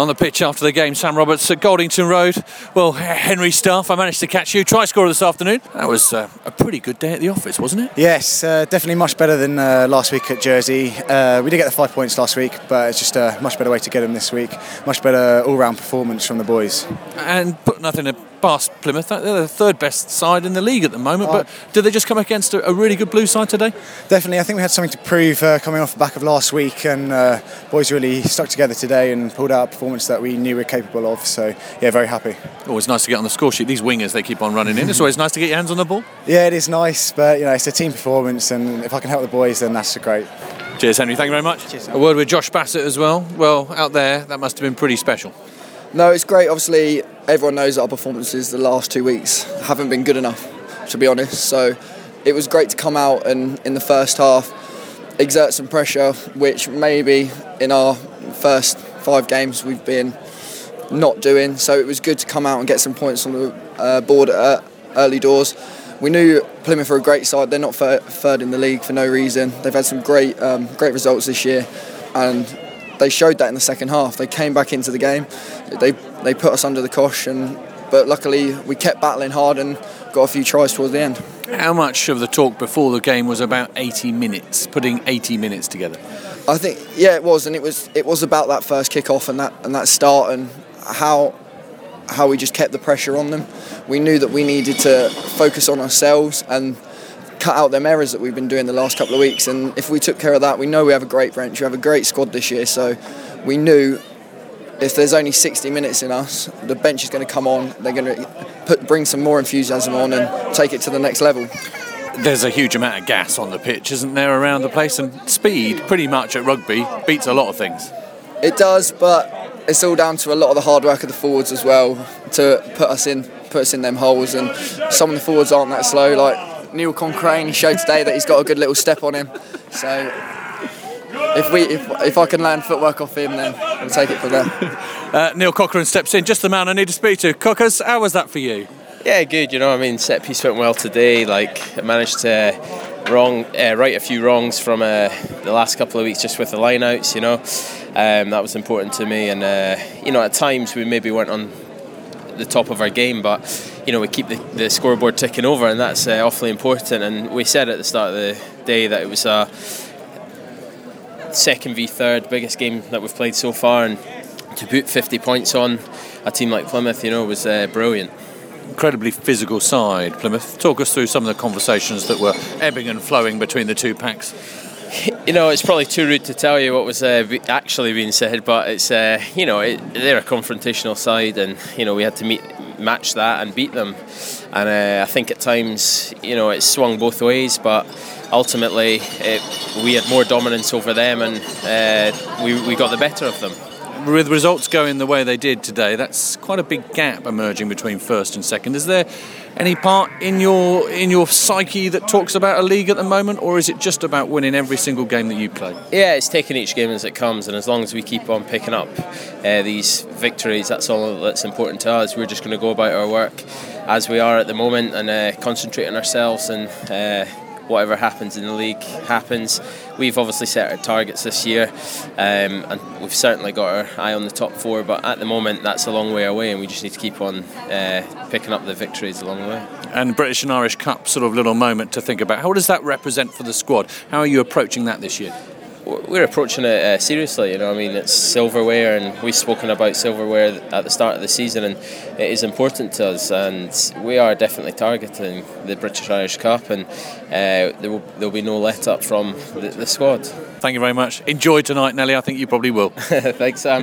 On the pitch after the game, Sam Roberts at Goldington Road. Well, Henry Staff, I managed to catch you. Try scorer this afternoon. That was uh, a pretty good day at the office, wasn't it? Yes, uh, definitely much better than uh, last week at Jersey. Uh, we did get the five points last week, but it's just a much better way to get them this week. Much better all round performance from the boys. And put nothing past Plymouth. They're the third best side in the league at the moment. But did they just come against a, a, really good blue side today? Definitely. I think we had something to prove uh, coming off the back of last week, and uh, boys really stuck together today and pulled out a performance that we knew we were capable of. So yeah, very happy. Always nice to get on the score sheet. These wingers they keep on running in. It's always nice to get your hands on the ball. Yeah, it is nice, but you know it's a team performance, and if I can help the boys, then that's great. Cheers, Henry. Thank you very much. Cheers, a word with Josh Bassett as well. Well, out there, that must have been pretty special. No, it's great. Obviously, everyone knows that our performances the last two weeks haven't been good enough, to be honest. So it was great to come out and in the first half exert some pressure, which maybe in our first five games we've been not doing. So it was good to come out and get some points on the uh, board at early doors. We knew Plymouth were a great side. They're not third in the league for no reason. They've had some great, um, great results this year, and they showed that in the second half. They came back into the game. They they put us under the cosh, and but luckily we kept battling hard and got a few tries towards the end. How much of the talk before the game was about 80 minutes, putting 80 minutes together? I think yeah, it was, and it was it was about that first kick off and that and that start and how how we just kept the pressure on them. We knew that we needed to focus on ourselves and cut out them errors that we've been doing the last couple of weeks. And if we took care of that, we know we have a great bench. We have a great squad this year. So we knew if there's only 60 minutes in us, the bench is going to come on. They're going to put, bring some more enthusiasm on and take it to the next level. There's a huge amount of gas on the pitch, isn't there, around the place? And speed, pretty much at rugby, beats a lot of things. It does, but it's all down to a lot of the hard work of the forwards as well to put us in, put us in them holes. And some of the forwards aren't that slow. Like Neil Cochrane, he showed today that he's got a good little step on him. So if we if, if I can learn footwork off him, then we'll take it from there. Uh, Neil Cochrane steps in, just the man I need to speak to. Cockers, how was that for you? Yeah, good. You know, I mean, set piece went well today. Like, I managed to wrong uh, right a few wrongs from uh, the last couple of weeks just with the lineouts. You know, um, that was important to me. And uh, you know, at times we maybe weren't on the top of our game, but you know we keep the, the scoreboard ticking over, and that's uh, awfully important. And we said at the start of the day that it was a second v third biggest game that we've played so far, and to put 50 points on a team like Plymouth, you know, was uh, brilliant. Incredibly physical side, Plymouth. Talk us through some of the conversations that were ebbing and flowing between the two packs. You know, it's probably too rude to tell you what was uh, actually being said, but it's uh, you know it, they're a confrontational side, and you know we had to meet match that and beat them. And uh, I think at times you know it swung both ways, but ultimately it, we had more dominance over them, and uh, we we got the better of them with results going the way they did today, that's quite a big gap emerging between first and second. Is there any part in your in your psyche that talks about a league at the moment, or is it just about winning every single game that you play? Yeah, it's taking each game as it comes, and as long as we keep on picking up uh, these victories, that's all that's important to us. We're just going to go about our work as we are at the moment and uh, concentrate on ourselves and. Whatever happens in the league happens. We've obviously set our targets this year, um, and we've certainly got our eye on the top four. But at the moment, that's a long way away, and we just need to keep on uh, picking up the victories along the way. And British and Irish Cup, sort of little moment to think about. How does that represent for the squad? How are you approaching that this year? We're approaching it uh, seriously. You know, I mean, it's silverware, and we've spoken about silverware at the start of the season, and it is important to us. And we are definitely targeting the British Irish Cup, and uh, there will there'll be no let up from the, the squad. Thank you very much. Enjoy tonight, Nelly. I think you probably will. Thanks, Sam.